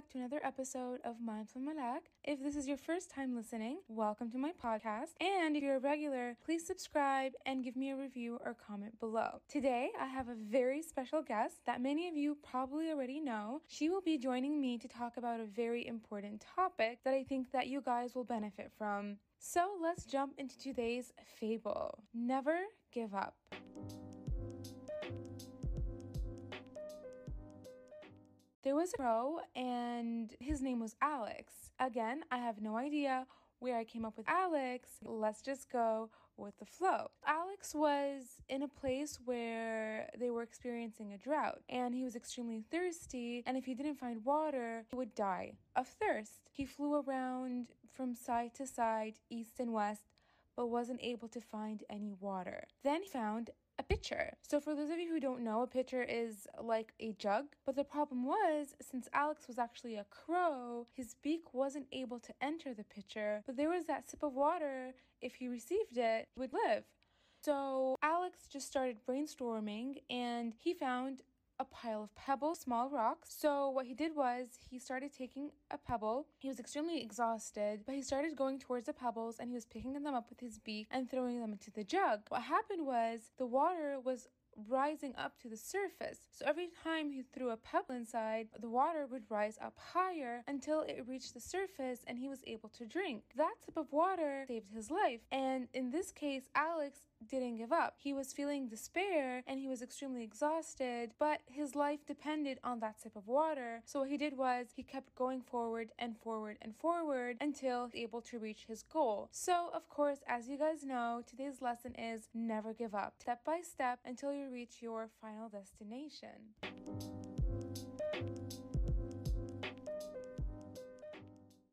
back to another episode of Mindful Malak. If this is your first time listening, welcome to my podcast. And if you're a regular, please subscribe and give me a review or comment below. Today, I have a very special guest that many of you probably already know. She will be joining me to talk about a very important topic that I think that you guys will benefit from. So let's jump into today's fable. Never give up. There was a crow, and his name was Alex. Again, I have no idea where I came up with Alex. Let's just go with the flow. Alex was in a place where they were experiencing a drought and he was extremely thirsty. And if he didn't find water, he would die of thirst. He flew around from side to side, east and west, but wasn't able to find any water. Then he found a pitcher. So, for those of you who don't know, a pitcher is like a jug. But the problem was, since Alex was actually a crow, his beak wasn't able to enter the pitcher. But there was that sip of water, if he received it, would live. So, Alex just started brainstorming and he found a pile of pebbles, small rocks. So what he did was he started taking a pebble. He was extremely exhausted, but he started going towards the pebbles and he was picking them up with his beak and throwing them into the jug. What happened was the water was rising up to the surface. So every time he threw a pebble inside, the water would rise up higher until it reached the surface and he was able to drink. That sip of water saved his life. And in this case, Alex didn't give up. He was feeling despair and he was extremely exhausted, but his life depended on that sip of water. So what he did was he kept going forward and forward and forward until able to reach his goal. So, of course, as you guys know, today's lesson is never give up. Step by step until you reach your final destination.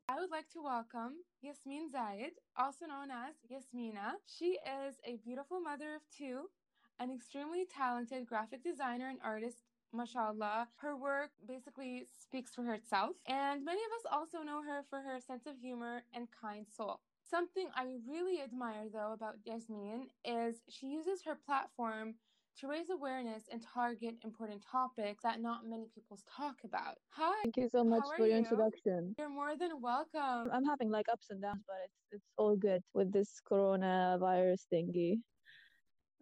I would like to welcome Yasmin Zayed, also known as Yasmina. She is a beautiful mother of two, an extremely talented graphic designer and artist mashallah. Her work basically speaks for herself, and many of us also know her for her sense of humor and kind soul. Something I really admire though about Yasmin is she uses her platform to raise awareness and target important topics that not many people talk about. Hi. Thank you so much for your you? introduction. You're more than welcome. I'm having like ups and downs, but it's it's all good with this coronavirus thingy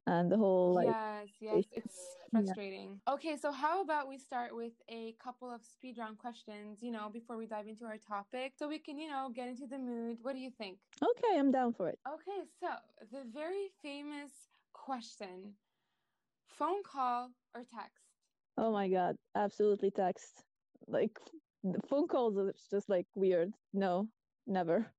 and the whole like yes yes it's frustrating yeah. okay so how about we start with a couple of speed round questions you know before we dive into our topic so we can you know get into the mood what do you think okay i'm down for it okay so the very famous question phone call or text? Oh my god absolutely text. Like phone calls are just like weird. No never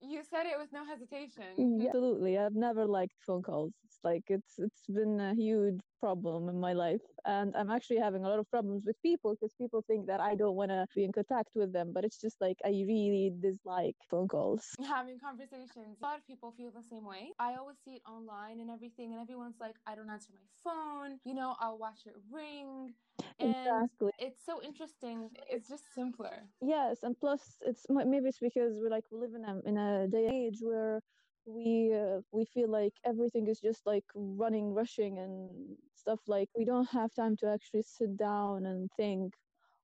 you said it with no hesitation. Mm, yeah, absolutely. I've never liked phone calls. It's like it's it's been a huge problem in my life, and I'm actually having a lot of problems with people because people think that I don't want to be in contact with them, but it's just like I really dislike phone calls. Having conversations. A lot of people feel the same way. I always see it online and everything, and everyone's like, I don't answer my phone. You know, I'll watch it ring. And exactly. It's so interesting. It's just simpler. Yes, and plus, it's maybe it's because we're like we live in a in a day and age where we uh, we feel like everything is just like running, rushing, and stuff. Like we don't have time to actually sit down and think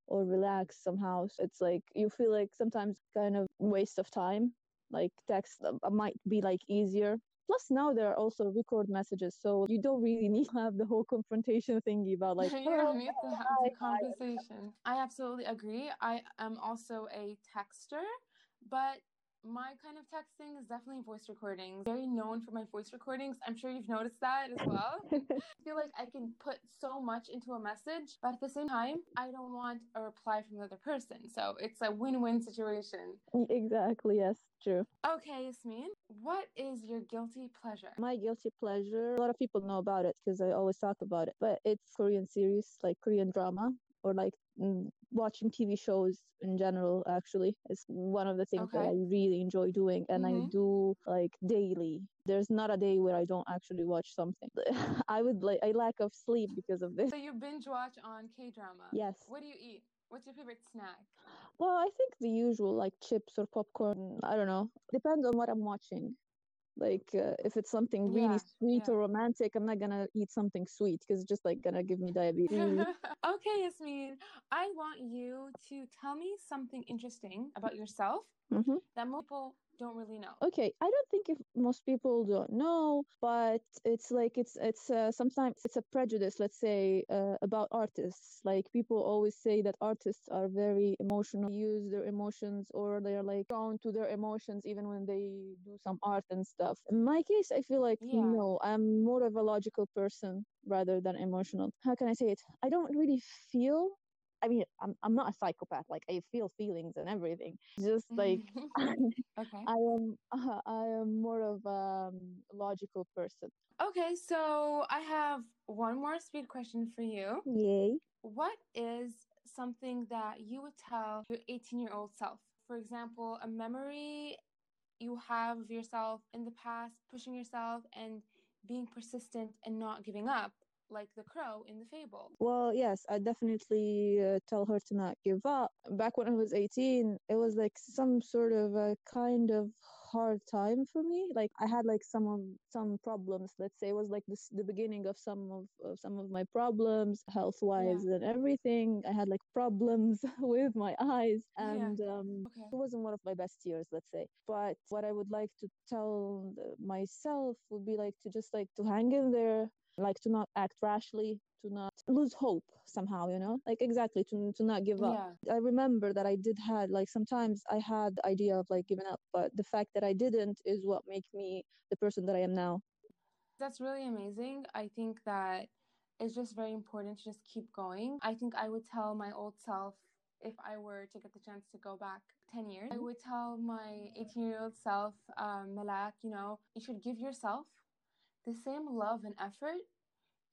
or relax somehow. So it's like you feel like sometimes kind of waste of time. Like text uh, might be like easier Plus, now there are also record messages, so you don't really need to have the whole confrontation thingy about like. you don't need to have the conversation. I absolutely agree. I am also a texter, but my kind of texting is definitely voice recordings. Very known for my voice recordings. I'm sure you've noticed that as well. I feel like I can put so much into a message, but at the same time, I don't want a reply from the other person. So it's a win-win situation. Exactly. Yes. True. Okay, Yasmin, what is your guilty pleasure? My guilty pleasure, a lot of people know about it because I always talk about it, but it's Korean series, like Korean drama or like mm, watching TV shows in general actually is one of the things okay. that I really enjoy doing and mm-hmm. I do like daily. There's not a day where I don't actually watch something. I would like I lack of sleep because of this. So you binge watch on K drama? Yes. What do you eat? What's your favorite snack? Well, I think the usual like chips or popcorn. I don't know. Depends on what I'm watching. Like uh, if it's something really Yeah, sweet yeah. or romantic, I'm not gonna eat something sweet because it's just like gonna give me diabetes. okay, Yasmin, I want you to tell me something interesting about yourself hmm that most people don't really know. Okay, I don't think if most people don't know, but it's like it's it's uh, sometimes it's a prejudice, let's say, uh, about artists. Like people always say that artists are very emotional, use their emotions, or they're like drawn to their emotions even when they do some art and stuff. In my case, I feel like Yeah. no, I'm more of a logical person rather than emotional. How can I say it? I don't really feel. I mean, I'm I'm not a psychopath. Like I feel feelings and everything. Just like okay. I am uh, I am more of a um, logical person. Okay, so I have one more speed question for you. Yay. What is something that you would tell your 18 year old self? For example, a memory you have of yourself in the past, pushing yourself and being persistent and not giving up, like the crow in the fable. Well, yes, I definitely uh, tell her to not give up. Back when I was 18, it was like some sort of a kind of hard time for me. Like I had like some of some problems. Let's say it was like this the beginning of some of, of some of my problems, health wise and everything. I had like problems with my eyes, Yeah. and um, Okay. it wasn't one of my best years, let's say. But what I would like to tell myself would be like to just like to hang in there, like to not act rashly, to not lose hope somehow, you know? Like exactly to to not give up. Yeah. I remember that I did had like sometimes I had the idea of like giving up, but the fact that I didn't is what made me the person that I am now. That's really amazing. I think that it's just very important to just keep going. I think I would tell my old self if I were to get the chance to go back 10 years, I would tell my 18 year old self, um, Malak, you know, you should give yourself the same love and effort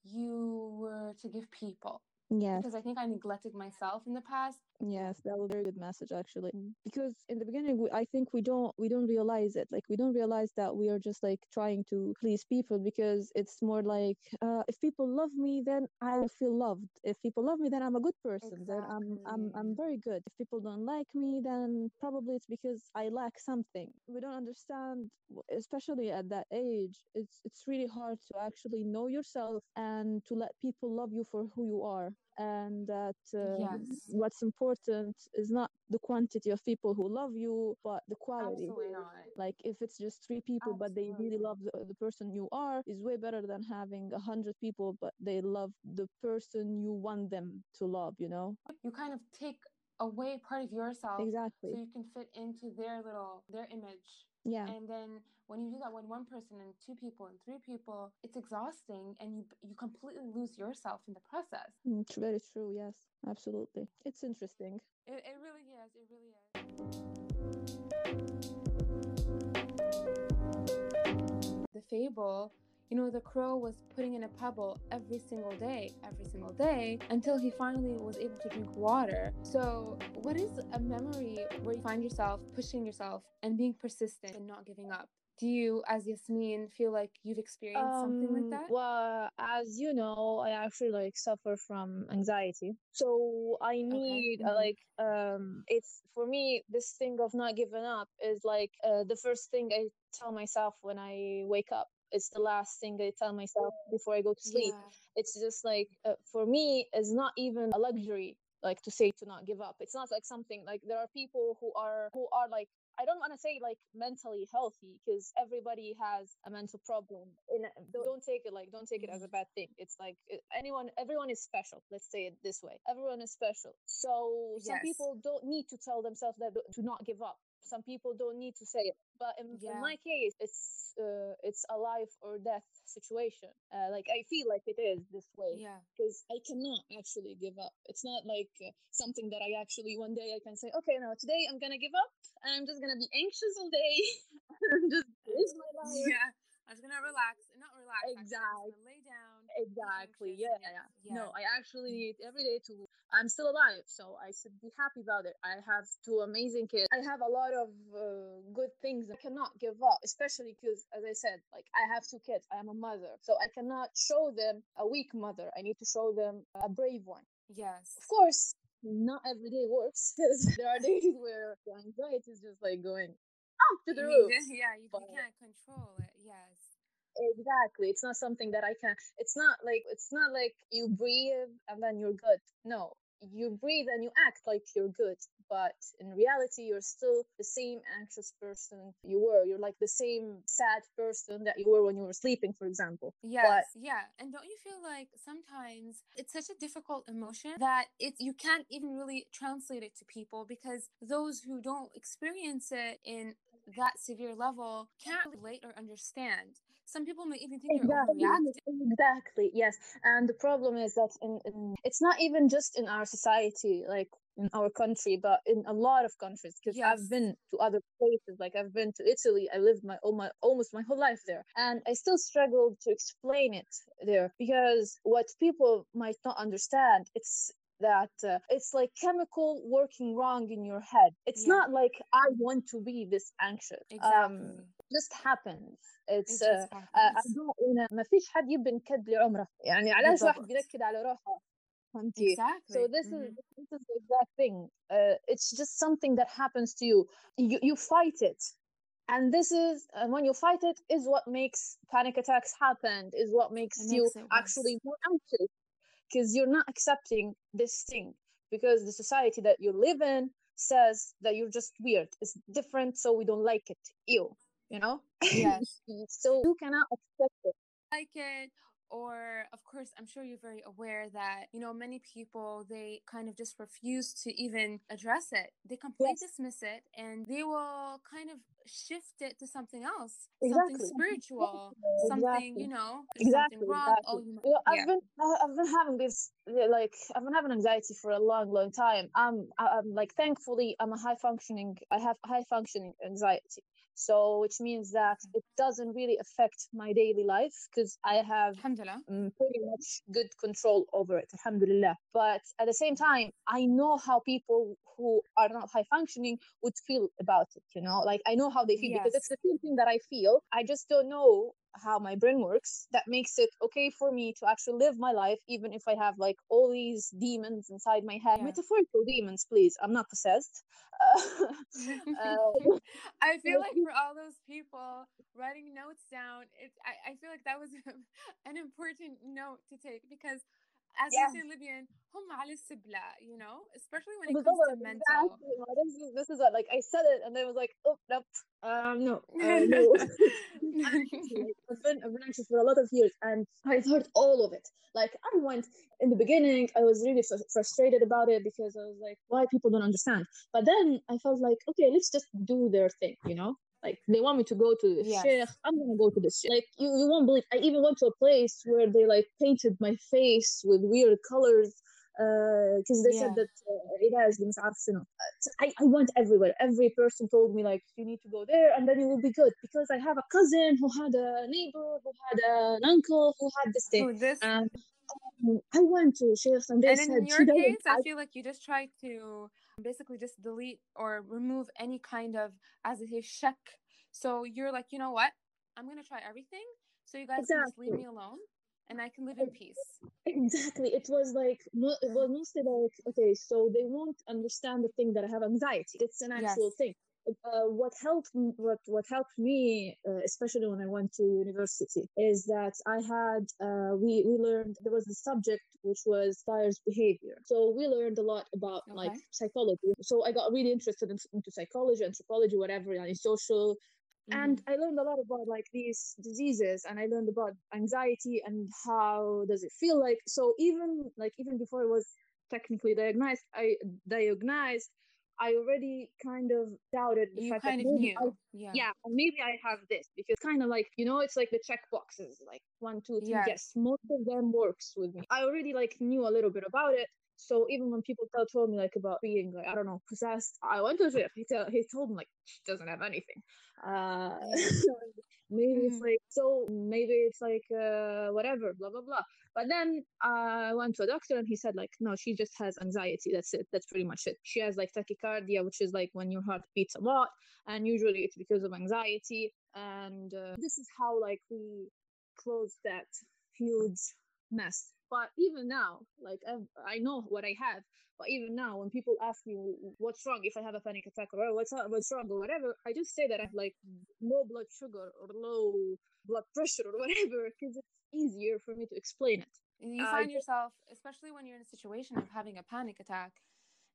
you were to give people. Yes. Because I think I neglected myself in the past. Yes, that was a very good message actually. Because in the beginning, we, I think we don't we don't realize it. Like we don't realize that we are just like trying to please people because it's more like uh, if people love me, then I feel loved. If people love me, then I'm a good person. Then I'm I'm I'm very good. If people don't like me, then probably it's because I lack something. We don't understand, especially at that age. It's it's really hard to actually know yourself and to let people love you for who you are and that uh, Yes. what's important is not the quantity of people who love you but the quality. Absolutely not. like if it's just three people but they really love the, the person you are is way better than having a hundred people but they love the person you want them to love you know? You kind of take away part of yourself exactly. so you can fit into their little their image yeah. And then when you do that with one person and two people and three people it's exhausting and you you completely lose yourself in the process. It's tr- very true yes absolutely. It's interesting. It, it really is it really is. The fable you know the crow was putting in a pebble every single day every single day until he finally was able to drink water so what is a memory where you find yourself pushing yourself and being persistent and not giving up do you as yasmin feel like you've experienced something like Um, that well, as you know, I actually like suffer from anxiety. So I okay need uh, Mhm. like um it's for me this thing of not giving up is like uh, the first thing I tell myself when I wake up. It's the last thing I tell myself before I go to sleep. yeah It's just like uh, for me it's not even a luxury like to say to not give up. It's not like something like there are people who are who are like I don't want to say like mentally healthy because everybody has a mental problem. In don't don't take it like don't take it as a bad thing. It's like uh, anyone, everyone is special. Let's say it this way. Everyone is special. So some Yes. people don't need to tell themselves that to not give up. Some people don't need to say it. But in, in my case, it's uh, it's a life or death situation. Uh, like I feel like it is this way yeah because I cannot actually give up. It's not like uh, something that I actually one day I can say, okay, now today I'm gonna give up and I'm just gonna be anxious all day and just my life. yeah i was gonna relax not relax actually, I'm just Exact- gonna lay down Exactly. Yeah, yeah. yeah. No, I actually need every day to. I'm still alive, so I should be happy about it. I have two amazing kids. I have a lot of uh, good things. I cannot give up, especially because, as I said, like I have two kids. I am a mother, so I cannot show them a weak mother. I need to show them a brave one. yes Of course, not every day works because there are days where the anxiety is just like going up to the roof. yeah, you, you can't control it. Yes. Exactly. It's not something that I can. It's not like it's not like you breathe and then you're good. No, you breathe and you act like you're good but in reality you're still the same anxious person you were you're like the same sad person that you were when you were sleeping for example yes but, yeah and don't you feel like sometimes it's such a difficult emotion that it you can't even really translate it to people because those who don't experience it in that severe level can't relate or understand some people may even think exactly. you're overreacting. Exactly. Yes. And the problem is that in, in, it's not even just in our society, like in our country, but in a lot of countries. Because yes. I've been to other places, like I've been to Italy. I lived my all my almost my whole life there, and I still struggle to explain it there because what people might not understand, it's that uh, it's like chemical working wrong in your head. It's yeah. not like I want to be this anxious. Um, exactly. Um, just happens اتس انا ما فيش حد يبي نكد لعمره يعني علاش واحد ينكد على روحه فهمتي exactly. so this mm-hmm. is this is the exact thing uh, it's just something that happens to you you, you fight it and this is and when you fight it is what makes panic attacks happen is what makes it you makes actually more anxious because you're not accepting this thing because the society that you live in says that you're just weird. It's different so we don't like it. Ew you know? Yes. So you cannot accept it. Like it or of course i'm sure you're very aware that you know many people they kind of just refuse to even address it. They completely yes. dismiss it and they will kind of shift it to something else exactly. something spiritual exactly. something you know exactly. something wrong exactly. oh you yeah. i've been i've been having this like i've been having anxiety for a long long time i'm i'm like thankfully i'm a high functioning i have high functioning anxiety so which means that it doesn't really affect my daily life because i have um, pretty much good control over it alhamdulillah but at the same time i know how people who are not high functioning would feel about it you know like i know how they feel yes. because it's the same thing that i feel. I just don't know how my brain works. That makes it okay for me to actually live my life even if i have like all these demons inside my head. Yeah. metaphorical demons please. I'm not possessed. Uh, uh, i feel like for all those people writing notes down it I, I feel like that was an important note to take because as yes. you say, Libyan, hum sibla, you know, especially when it comes to exactly. mental. This is, this is what, like, I said it and then was like, oh, nope, um, no, no. I've, been, I've been anxious for a lot of years and I've heard all of it. Like, I went in the beginning, I was really fr- frustrated about it because I was like, why people don't understand. But then I felt like, okay, let's just do their thing, you know? Like they want me to go to the yes. sheikh. I'm gonna go to the Sheikh. Like you, you won't believe. I even went to a place where they like painted my face with weird colors because uh, they yeah. said that uh, it has. I, I went everywhere. Every person told me like you need to go there and then it will be good because I have a cousin who had a neighbor who had an uncle who had this thing. Oh, this? And um, I went to sheikhs and they and said. in your case, I feel like you just try to basically just delete or remove any kind of as a shak. So you're like, you know what? I'm gonna try everything. So you guys exactly. can just leave me alone and I can live in peace. Exactly. It was like it was mostly like okay, so they won't understand the thing that I have anxiety. It's an actual yes. thing uh, what helped what what helped me, uh, especially when I went to university, is that I had uh, we we learned there was a subject which was buyer's behavior. So we learned a lot about okay. like psychology. So I got really interested in, into psychology, anthropology, whatever, and social. Mm-hmm. And I learned a lot about like these diseases, and I learned about anxiety and how does it feel like. So even like even before I was technically diagnosed, I diagnosed I already kind of doubted the you fact kind that of knew. I, yeah. yeah, maybe I have this because kind of like you know, it's like the check boxes, like one, two, three. Yes. yes, most of them works with me. I already like knew a little bit about it, so even when people tell, told me like about being like I don't know possessed, I went to him. He, tell, he told me like she doesn't have anything. Uh, maybe mm-hmm. it's like so maybe it's like uh, whatever blah blah blah. But then I went to a doctor and he said like no she just has anxiety. That's it. That's pretty much it. She has like tachycardia, which is like when your heart beats a lot, and usually it's because of anxiety. And uh, this is how like we closed that huge mess but even now like I've, i know what i have but even now when people ask me what's wrong if i have a panic attack or oh, what's what's wrong or whatever i just say that i have like low blood sugar or low blood pressure or whatever because it's easier for me to explain it you find uh, yourself especially when you're in a situation of having a panic attack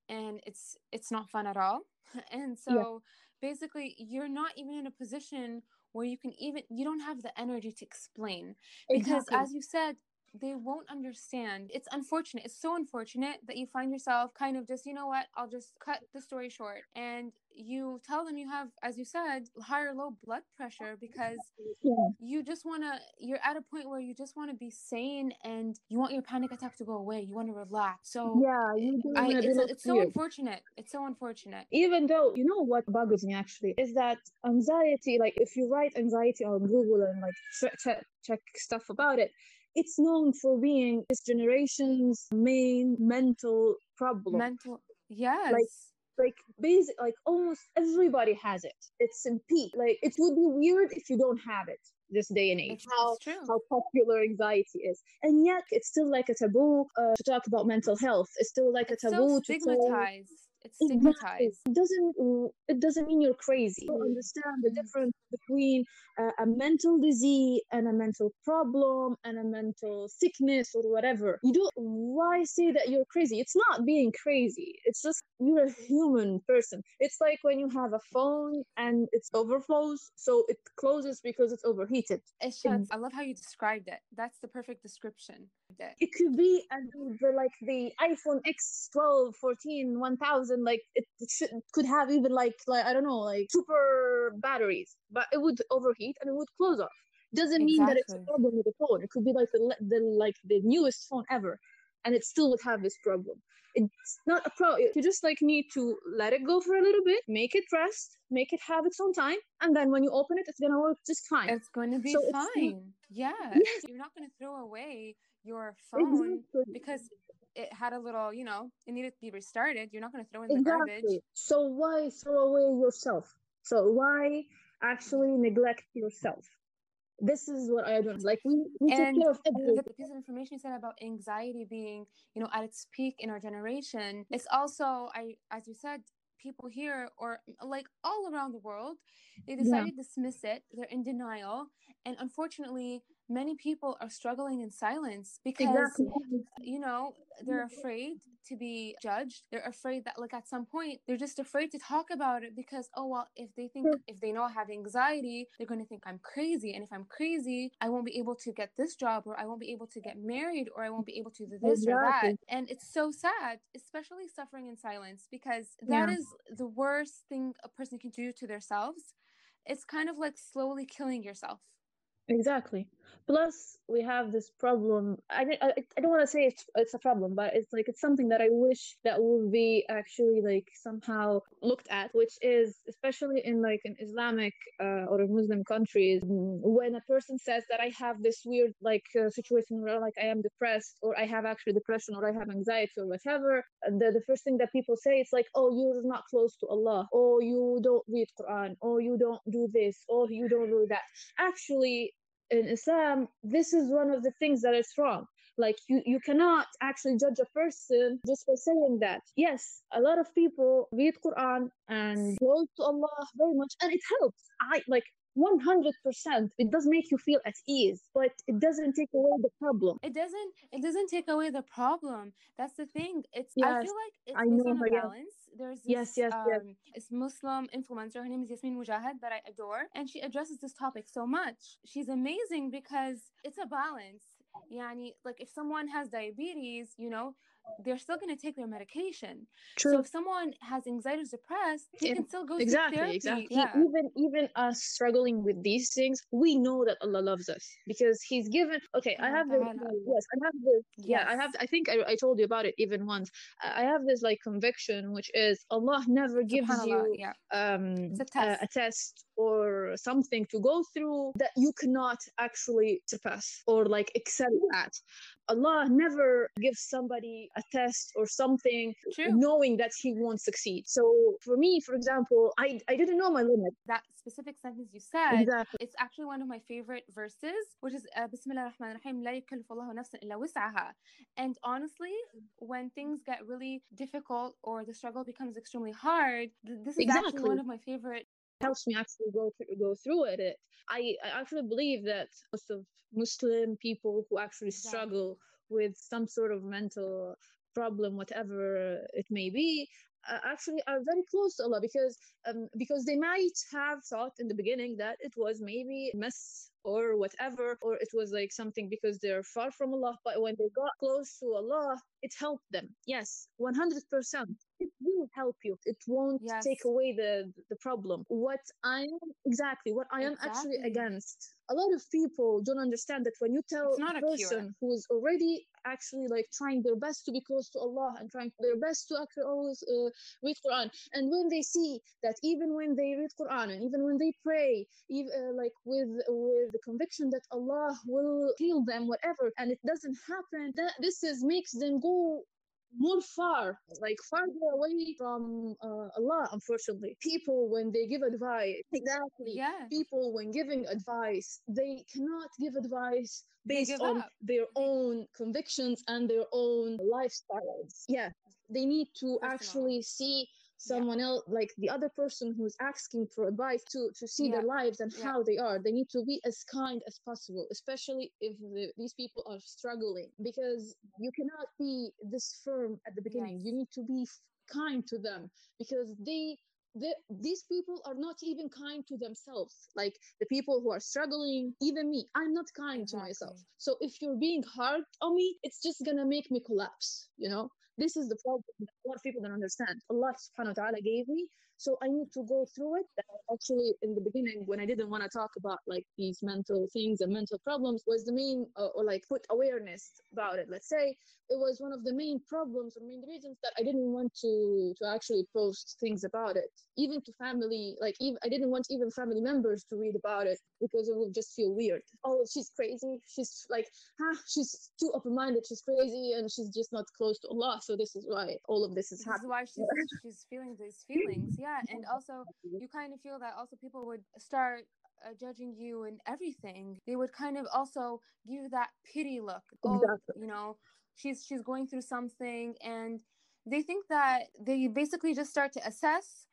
and it's it's not fun at all and so yeah. basically you're not even in a position where you can even you don't have the energy to explain because exactly. as you said they won't understand. It's unfortunate. It's so unfortunate that you find yourself kind of just, you know what, I'll just cut the story short. And you tell them you have, as you said, high or low blood pressure because yeah. you just want to, you're at a point where you just want to be sane and you want your panic attack to go away. You want to relax. So, yeah, you do I, it's, it's so unfortunate. It's so unfortunate. Even though, you know what bugs me actually is that anxiety, like if you write anxiety on Google and like check, check stuff about it, it's known for being this generation's main mental problem. Mental, yes. Like, like basic, like almost everybody has it. It's in peak. Like it would be weird if you don't have it this day and age. It's, how it's how popular anxiety is, and yet it's still like a taboo uh, to talk about mental health. It's still like it's a taboo so stigmatized. It's stigmatized. It doesn't it doesn't mean you're crazy. You understand the difference between uh, a mental disease and a mental problem and a mental sickness or whatever. You don't why say that you're crazy? It's not being crazy. It's just you're a human person. It's like when you have a phone and it overflows, so it closes because it's overheated. I love how you described it. That's the perfect description. It could be the, like the iPhone X12, 14, 1000. Like it, should, could have even like like I don't know like super batteries, but it would overheat and it would close off. Doesn't mean that it's a problem with the phone. It could be like the, the like the newest phone ever, and it still would have this problem. It's not a problem. You just like need to let it go for a little bit, make it rest, make it have its own time, and then when you open it, it's gonna work just fine. It's going to be so fine. Yeah. Yes. You're not going to throw away your phone exactly. because it had a little, you know, it needed to be restarted. You're not going to throw in the exactly. garbage. So why throw away yourself? So why actually neglect yourself? This is what I don't like. We, we and take care of everything. The piece of information you said about anxiety being, you know, at its peak in our generation. It's also, I, as you said, people here or like all around the world, they decided yeah. to dismiss it. They're in denial, and unfortunately, many people are struggling in silence because exactly. you know they're afraid to be judged. They're afraid that like at some point they're just afraid to talk about it because oh well if they think if they know I have anxiety they're going to think I'm crazy. And if I'm crazy I won't be able to get this job or I won't be able to get married or I won't be able to do this exactly. or that. And it's so sad especially suffering in silence because that yeah. is the worst thing a person can do to themselves. It's kind of like slowly killing yourself Exactly. Plus, we have this problem. I, I, I don't want to say it's, it's a problem, but it's like it's something that I wish that would be actually like somehow looked at, which is especially in like an Islamic uh, or Muslim countries, when a person says that I have this weird like uh, situation where like I am depressed or I have actually depression or I have anxiety or whatever, the, the first thing that people say is like, oh, you're not close to Allah, or you don't read Quran, or you don't do this, or you don't do that. Actually, in Islam, this is one of the things that is wrong. Like you, you cannot actually judge a person just by saying that. Yes, a lot of people read Quran and go to Allah very much, and it helps. I like 100% it does make you feel at ease but it doesn't take away the problem it doesn't it doesn't take away the problem that's the thing it's yes, i feel like it's I know, on a balance there's this, yes yes, um, yes. muslim influencer her name is yasmin Mogahed that i adore and she addresses this topic so much she's amazing because it's a balance yani like if someone has diabetes you know they're still going to take their medication. True. So if someone has anxiety or depressed, they can still go exactly, therapy. Exactly. Yeah. Even even us struggling with these things, we know that Allah loves us because He's given. Okay, I have this. Yes, I have this. Yes. Yeah, I have. I think I, I told you about it even once. I have this like conviction, which is Allah never gives you yeah. um a test. A test or something to go through that you cannot actually surpass or like excel at. Allah never gives somebody a test or something True. knowing that he won't succeed. So for me, for example, I, I didn't know my limit. That specific sentence you said, Exactly. it's actually one of my favorite verses, which is uh, Bismillah ar-Rahman ar-Rahim, لا يكلف الله نفسا إلا وسعها. And honestly, when things get really difficult or the struggle becomes extremely hard, th- this is actually Exactly. one of my favorite. helps me actually go through, go through it. it. I, I actually believe that most of Muslim people who actually Exactly. with some sort of mental problem, whatever it may be, uh, actually are very close to Allah because um, because they might have thought in the beginning that it was maybe mess or whatever, or it was like something because they're far from Allah. But when they got close to Allah, it helped them. Yes, 100%. It will help you. It won't Yes. take away the the problem. What I am exactly what I am actually against. A lot of people don't understand that when you tell a person who is already actually like trying their best to be close to Allah and trying their best to actually always uh, read Quran, and when they see that even when they read Quran and even when they pray, even uh, like with with the conviction that Allah will heal them, whatever, and it doesn't happen, that this is makes them go more far, like farther away from uh, Allah. Unfortunately, people when they give advice, exactly. Yeah. People when giving advice, they cannot give advice based on up. their own convictions and their own lifestyles. Yeah, they need to Personal. actually see someone else like the other person who's asking for advice to to see their lives and Yeah. how they are they need to be as kind as possible especially if the, these people are struggling because you cannot be this firm at the beginning. You need to be kind to them because they the, these people are not even kind to themselves. Like the people who are struggling even me i'm not kind to myself. So if you're being hard on me it's just gonna make me collapse you know? This is the problem that a lot of people don't understand. Allah subhanahu wa ta'ala gave me so i need to go through it actually in the beginning when i didn't want to talk about like these mental things and mental problems was the main uh, or like put awareness about it let's say it was one of the main problems or main reasons that I didn't want to to actually post things about it, even to family. Like even I didn't want even family members to read about it because it would just feel weird. Oh, she's crazy. She's like, huh? She's too open-minded. She's crazy, and she's just not close to Allah. So this is why all of this is This is happening. why she's she's feeling these feelings. Yeah, and also you kind of feel that also people would start uh, judging you and everything. They would kind of also give you that pity look. Oh, Exactly. you know, she's she's going through something, and they think that they basically just start to assess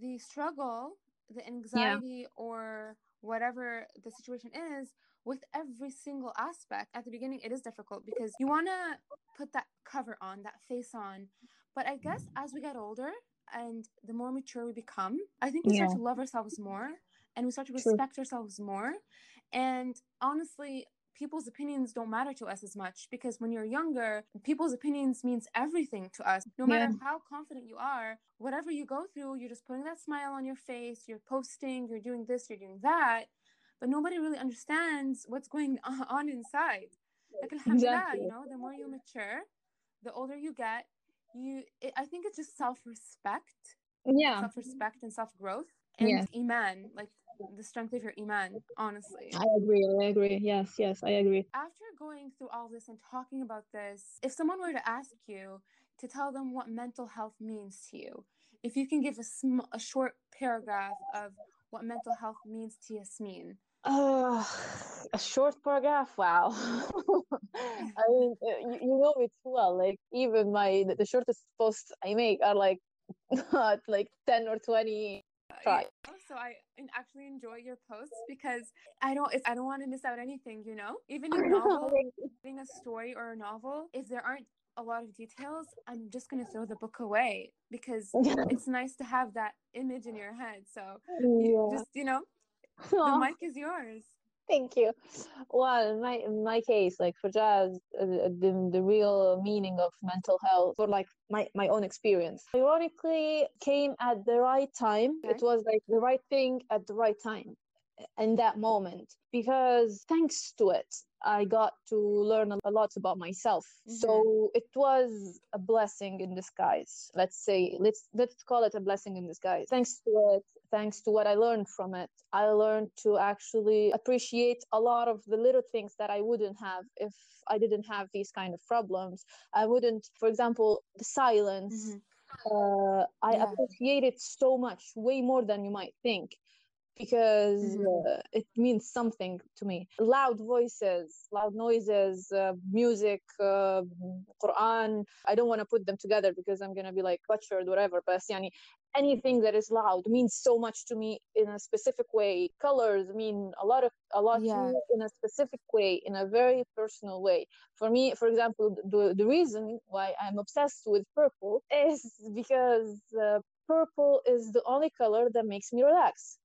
the struggle, the anxiety, or whatever the situation is with every single aspect. At the beginning, it is difficult because you want to put that cover on, that face on. But I guess as we get older and the more mature we become, I think we start to love ourselves more and we start to True. respect ourselves more. And honestly, people's opinions don't matter to us as much because when you're younger, people's opinions means everything to us. No matter Yeah. how confident you are, whatever you go through, you're just putting that smile on your face, you're posting, you're doing this, you're doing that, but nobody really understands what's going on inside. Like alhamdulillah, Exactly. you know, the more you mature, the older you get, you it, I think it's just self-respect, Yeah, self-respect and self-growth and Yeah. iman, like the strength of your iman, honestly. I agree. I agree. Yes, yes, I agree. After going through all this and talking about this, if someone were to ask you to tell them what mental health means to you, if you can give a, sm- a short paragraph of what mental health means to Yasmin, Uh, a short paragraph. Wow. I mean, uh, you, you know it too well. Like even my the, shortest posts I make are like not like ten or twenty. Try. So I actually enjoy your posts because I don't I don't want to miss out anything, you know? Even your novel, reading a story or a novel, if there aren't a lot of details, I'm just gonna throw the book away because it's nice to have that image in your head. So you just you know, the mic is yours. Thank you. Well, in my in my case, like for Jazz, uh, the the real meaning of mental health, or like my my own experience, ironically, came at the right time. It was like the right thing at the right time, in that moment. Because thanks to it, I got to learn a lot about myself. Mhm. So it was a blessing in disguise. Let's say let's let's call it a blessing in disguise. Thanks to it, thanks to what I learned from it, I learned to actually appreciate a lot of the little things that I wouldn't have if I didn't have these kind of problems. I wouldn't, for example, the silence. Mhm. Uh, I Yeah. appreciate it so much, way more than you might think because Mhm. uh, it means something to me. Loud voices, loud noises, uh, music, uh, Quran. I don't want to put them together because I'm gonna be like butchered, whatever. But yani, anything that is loud means so much to me in a specific way. Colors mean a lot of a lot Yeah. to me in a specific way, in a very personal way. For me, for example, the the reason why I'm obsessed with purple is because uh, purple is the only color that makes me relax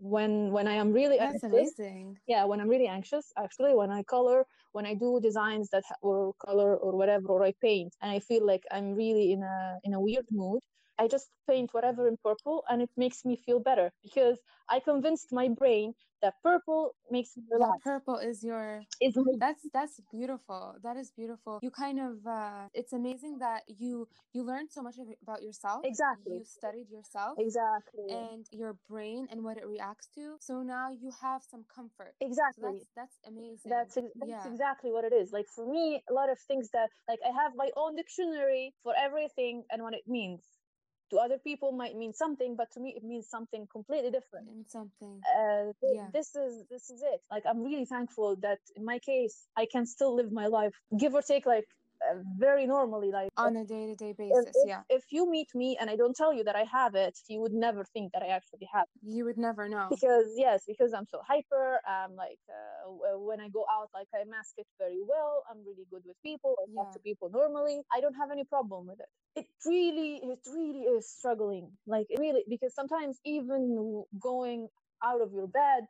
when when I am really That's anxious. amazing. Yeah, when I'm really anxious, actually, when I color, when I do designs that ha- or color or whatever, or I paint, and I feel like I'm really in a in a weird mood, I just paint whatever in purple, and it makes me feel better because I convinced my brain that purple makes me relax. purple is your It's my that's that's beautiful that is beautiful you kind of uh it's amazing that you you learned so much about yourself Exactly. you studied yourself exactly and your brain and what it reacts to so now you have some comfort so exactly. that's that's amazing That's ex- that's yeah exactly what it is. Like for me, a lot of things that like I have my own dictionary for everything and what it means. To other people might mean something, but to me it means something completely different. and something Uh, th- Yeah. this is this is it. Like I'm really thankful that in my case I can still live my life, give or take, like very normally. Like on a day-to-day basis if, yeah. if you meet me and I don't tell you that I have it, you would never think that I actually have it. You would never know. Because yes because i'm so hyper i'm like uh, when i go out like i mask it very well i'm really good with people i talk to people normally i don't have any problem with it. It really it really is struggling like it really because sometimes even going out of your bed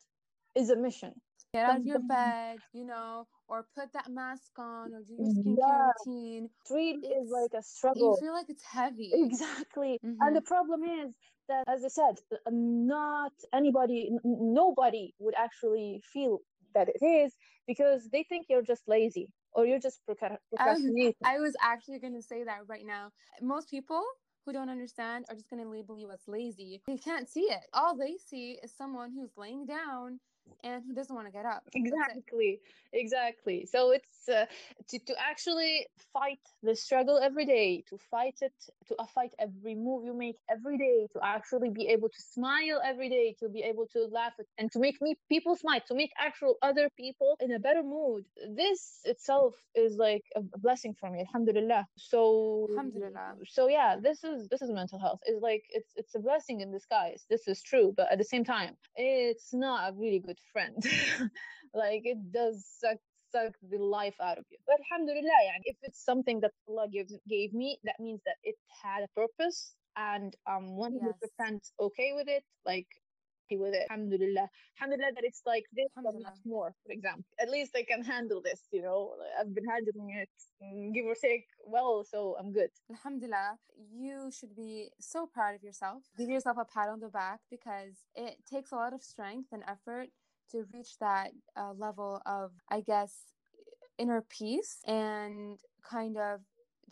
is a mission. Get out of your bed you know or put that mask on or do your skincare Yeah. routine it really is like a struggle. you feel like it's heavy exactly Mhm. and the problem is that as i said uh, not anybody n- nobody would actually feel that it is because they think you're just lazy or you're just procra- procrastinating I was actually going to say that right now. Most people who don't understand are just going to label you as lazy. They can't see it. All they see is someone who's laying down and who doesn't want to get up. Exactly exactly. So it's uh, to, to actually fight the struggle every day to fight it to uh, fight every move you make every day to actually be able to smile every day to be able to laugh at, and to make me people smile to make actual other people in a better mood. This itself is like a blessing for me alhamdulillah. So Alhamdulillah. so yeah this is this is mental health. It's like it's it's a blessing in disguise. This is true but at the same time it's not a really good friend. Like it does suck suck the life out of you. But alhamdulillah yani, if it's something that allah gives gave me that means that it had a purpose and i'm 100% okay with it like with it alhamdulillah. Alhamdulillah that it's like this but not more for example. At least i can handle this you know? I've been handling it mm, give or take well so i'm good. Alhamdulillah, you should be so proud of yourself. Give yourself a pat on the back because it takes a lot of strength and effort to reach that uh, level of, I guess, inner peace and kind of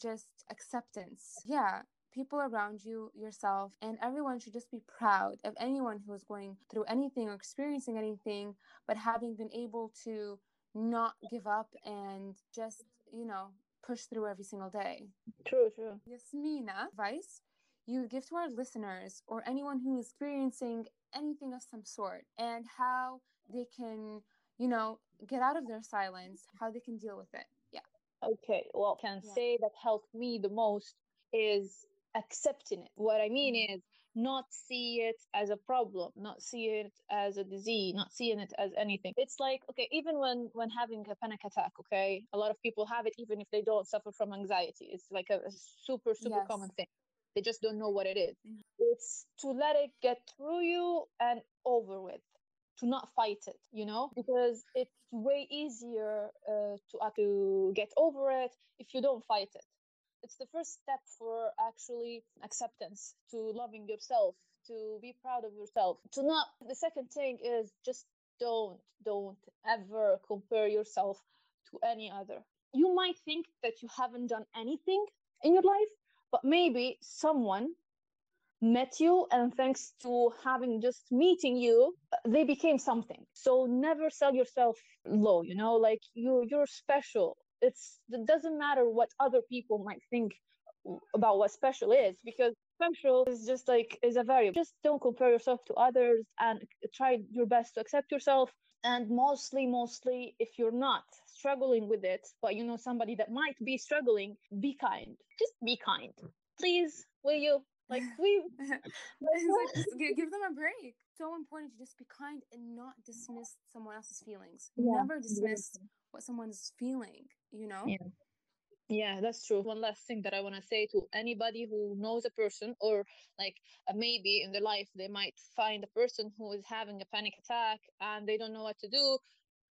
just acceptance. Yeah, people around you, yourself, and everyone should just be proud of anyone who is going through anything or experiencing anything, but having been able to not give up and just, you know, push through every single day. true true Yasmina, advice you would give to our listeners or anyone who is experiencing anything of some sort and how they can, you know, get out of their silence, how they can deal with it. Yeah. Okay, well, can Yeah. say that helped me the most is accepting it. What I mean Mhm. is not see it as a problem, not see it as a disease, not seeing it as anything. It's like okay, even when when having a panic attack, okay, a lot of people have it even if they don't suffer from anxiety. It's like a, a super super Yes. common thing. They just don't know what it is. Mhm. It's to let it get through you and over with to not fight it, you know, because it's way easier uh, to uh, to get over it if you don't fight it. It's the first step for actually acceptance, to loving yourself, to be proud of yourself. To not. The second thing is just don't don't ever compare yourself to any other. You might think that you haven't done anything in your life, but maybe someone met you and thanks to having just meeting you they became something. So never sell yourself low you know like you you're special. It's it doesn't matter what other people might think about what special is because special is just like is a variable. Just don't compare yourself to others and try your best to accept yourself. And mostly mostly if you're not struggling with it but you know somebody that might be struggling be kind. Just be kind. Please will you like we like, give, give them a break. So important to just be kind and not dismiss someone else's feelings. Yeah, never dismiss yeah. what someone's feeling you know? Yeah. Yeah that's true. One last thing that i want to say to anybody who knows a person or like maybe in their life they might find a person who is having a panic attack and they don't know what to do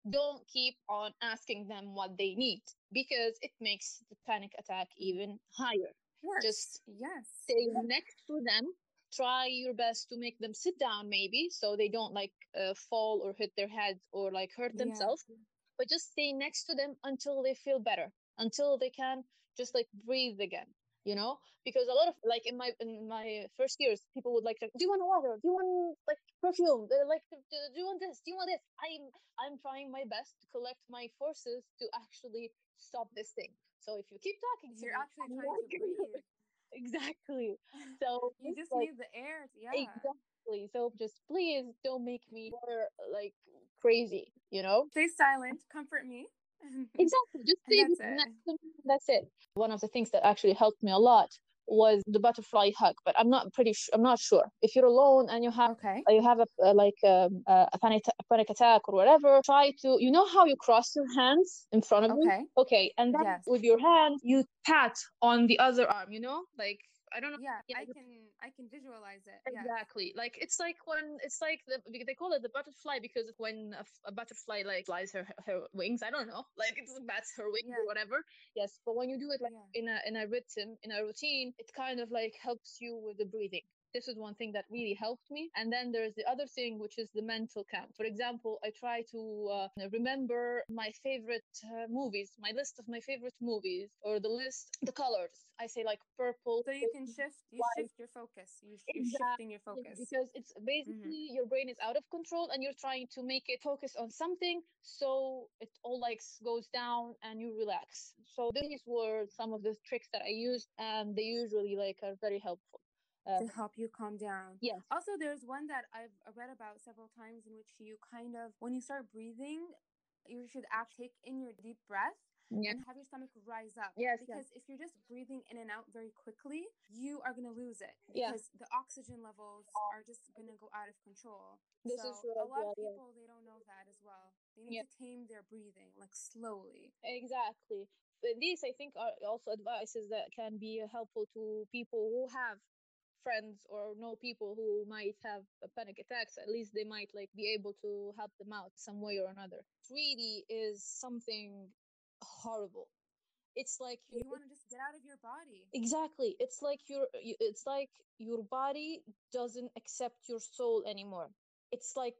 don't keep on asking them what they need because it makes the panic attack even higher Worse. just yes. stay next to them. Try your best to make them sit down maybe so they don't like uh, fall or hit their heads or like hurt themselves. Yeah. but just stay next to them until they feel better until they can just like breathe again you know? Because a lot of like in my in my first years people would like do you want water? Do you want like perfume? They're like do you want this? Do you want this? I'm i'm trying my best to collect my forces to actually stop this thing so if you keep talking you're me, actually trying to breathe. Exactly. So you just like, need the air yeah. Exactly. So just please don't make me more like crazy you know? Stay silent. Comfort me. Exactly. Just that's it. that's it. One of the things that actually helped me a lot was the butterfly hug but i'm not pretty sure i'm not sure if you're alone and you have okay. you have a, a like um, a, a, panic, a panic attack or whatever try to you know how you cross your hands in front of okay. you okay and then yes. with your hand you pat on the other arm you know like I don't know. Yeah, yeah, I can I can visualize it. Exactly. Yeah. Like it's like when it's like the they call it the butterfly because when a, a butterfly like flies her her wings. I don't know. Like it bats her wings yeah. or whatever. Yes, but when you do it like in a in a rhythm in a routine, it kind of like helps you with the breathing this is one thing that really helped me and then there's the other thing which is the mental count for example i try to uh, remember my favorite uh, movies my list of my favorite movies or the list the colors i say like purple so you can shift you white. shift your focus you, are exactly. shifting your focus because it's basically mm-hmm. your brain is out of control and you're trying to make it focus on something so it all like goes down and you relax so these were some of the tricks that i used and they usually like are very helpful to um, help you calm down. Yes. Also, there's one that I've read about several times in which you kind of, when you start breathing, you should actually take in your deep breath yeah. and have your stomach rise up. Yes. Because yes. if you're just breathing in and out very quickly, you are going to lose it because yeah. the oxygen levels are just going to go out of control. This so is a lot of people yeah. they don't know that as well. They need to tame their breathing like slowly. Exactly. These I think are also advices that can be helpful to people who have friends or know people who might have panic attacks at least they might like be able to help them out some way or another. It really is something horrible. It's like you want to just get out of your body. Exactly. It's like your it's like your body doesn't accept your soul anymore. It's like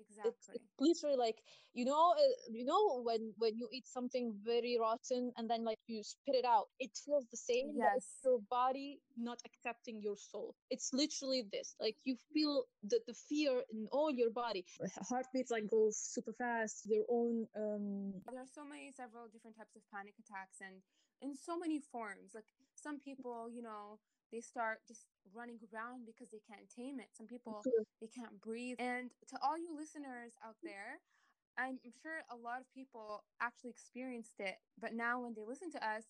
exactly it's, it's literally like you know uh, you know when when you eat something very rotten and then like you spit it out it feels the same yes. your body not accepting your soul. It's literally this like you feel the, the fear in all your body. Heartbeats like go super fast their own um there are so many several different types of panic attacks and in so many forms like some people you know they start just running around because they can't tame it. Some people they can't breathe. And to all you listeners out there, I'm sure a lot of people actually experienced it, but now when they listen to us,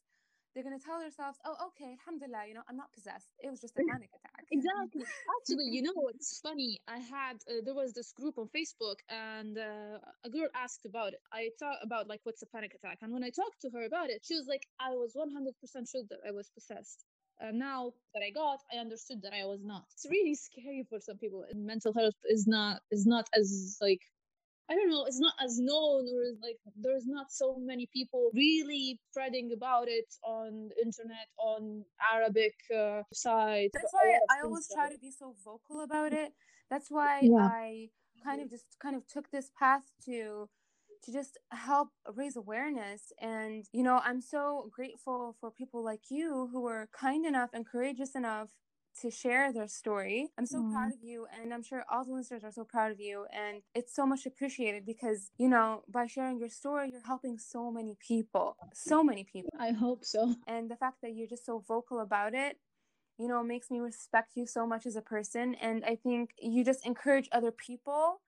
they're gonna tell themselves, "Oh, okay, alhamdulillah, you know, I'm not possessed. It was just a panic attack." exactly. Actually, you know, it's funny. I had uh, there was this group on Facebook, and uh, a girl asked about it. I talked about like what's a panic attack, and when I talked to her about it, she was like, "I was 100% sure that I was possessed." Uh, now that I got, I understood that I was not. It's really scary for some people. And mental health is not is not as like I don't know, it's not as known or like there's not so many people really spreading about it on the internet, on Arabic uh, sites. That's why I always try to be so vocal about it. That's why yeah. I kind of just kind of took this path to to just help raise awareness. And, you know, I'm so grateful for people like you who were kind enough and courageous enough to share their story. I'm so mm. proud of you, and I'm sure all the listeners are so proud of you. And it's so much appreciated because, you know, by sharing your story, you're helping so many people, so many people. I hope so. And the fact that you're just so vocal about it, you know, makes me respect you so much as a person. And I think you just encourage other people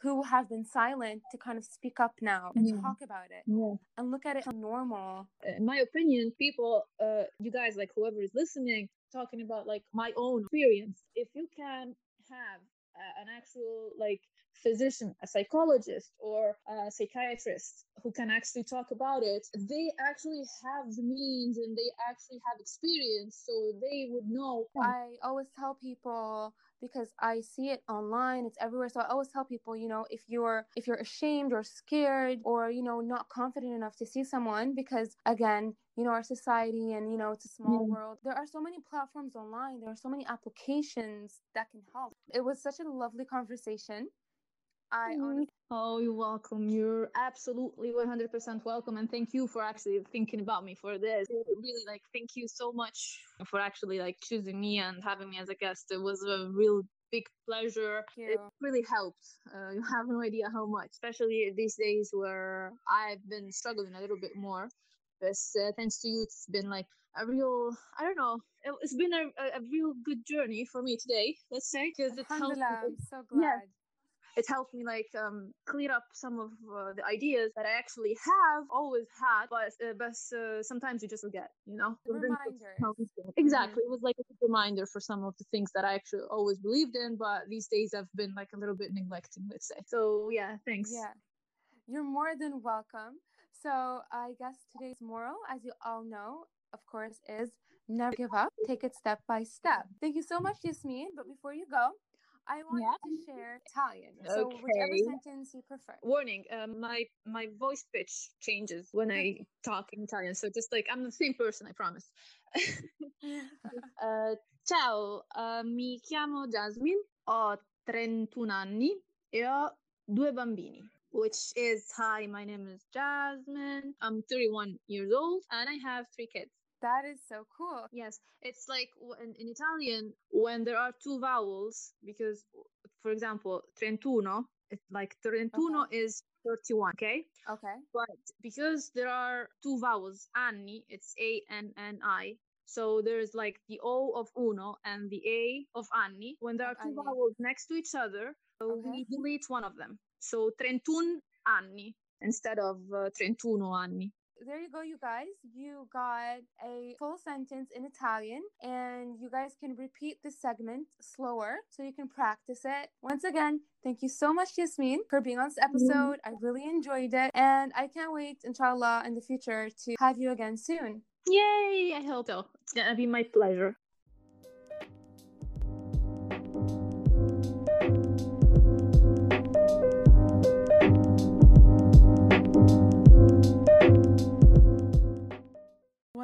who have been silent to kind of speak up now and yeah. talk about it yeah. and look at it normal. In my opinion, people, uh, you guys, like whoever is listening, talking about like my own experience. If you can have uh, an actual like physician, a psychologist, or a psychiatrist who can actually talk about it, they actually have the means and they actually have experience, so they would know. I always tell people because I see it online, it's everywhere. So I always tell people, you know, if you're if you're ashamed or scared or you know not confident enough to see someone because again, you know, our society and you know, it's a small mm. world. There are so many platforms online, there are so many applications that can help. It was such a lovely conversation. I mm-hmm. honestly- Oh, you're welcome. You're absolutely 100% welcome. And thank you for actually thinking about me for this. Really, like, thank you so much for actually, like, choosing me and having me as a guest. It was a real big pleasure. It really helped. Uh, you have no idea how much, especially these days where I've been struggling a little bit more. But uh, thanks to you, it's been like a real, I don't know, it, has been a, a, real good journey for me today, let's say, because it helped. I'm so glad. Yeah it helped me like um, clear up some of uh, the ideas that I actually have always had, but uh, but uh, sometimes you just forget, you know. Reminder. Exactly, mm-hmm. it was like a reminder for some of the things that I actually always believed in, but these days I've been like a little bit neglecting, let's say. So yeah, thanks. Yeah, you're more than welcome. So I guess today's moral, as you all know, of course, is never give up. Take it step by step. Thank you so much, Yasmin. But before you go, I want yeah. to share Italian. So okay. whichever sentence you prefer. Warning, um, my my voice pitch changes when I talk in Italian. So just like I'm the same person, I promise. uh, ciao, uh, mi chiamo Jasmine, ho 31 anni e ho due bambini. Which is, hi, my name is Jasmine. I'm 31 years old and I have three kids. That is so cool. Yes, it's like in, in Italian when there are two vowels, because, for example, trentuno, it's like trentuno okay. is 31, okay? Okay. But because there are two vowels, anni, it's A N N I. So there's like the O of uno and the A of anni. When there are two anni. vowels next to each other, okay. we delete one of them. So trentun anni instead of uh, trentuno anni there you go, you guys. You got a full sentence in Italian, and you guys can repeat the segment slower so you can practice it. Once again, thank you so much, Yasmin, for being on this mm-hmm. episode. I really enjoyed it, and I can't wait, inshallah, in the future to have you again soon. Yay! I hope so. It's gonna be my pleasure.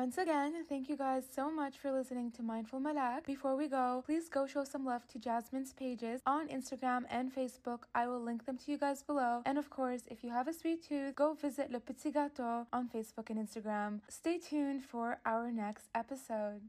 Once again, thank you guys so much for listening to Mindful Malak. Before we go, please go show some love to Jasmine's pages on Instagram and Facebook. I will link them to you guys below. And of course, if you have a sweet tooth, go visit Le Petit Gâteau on Facebook and Instagram. Stay tuned for our next episode.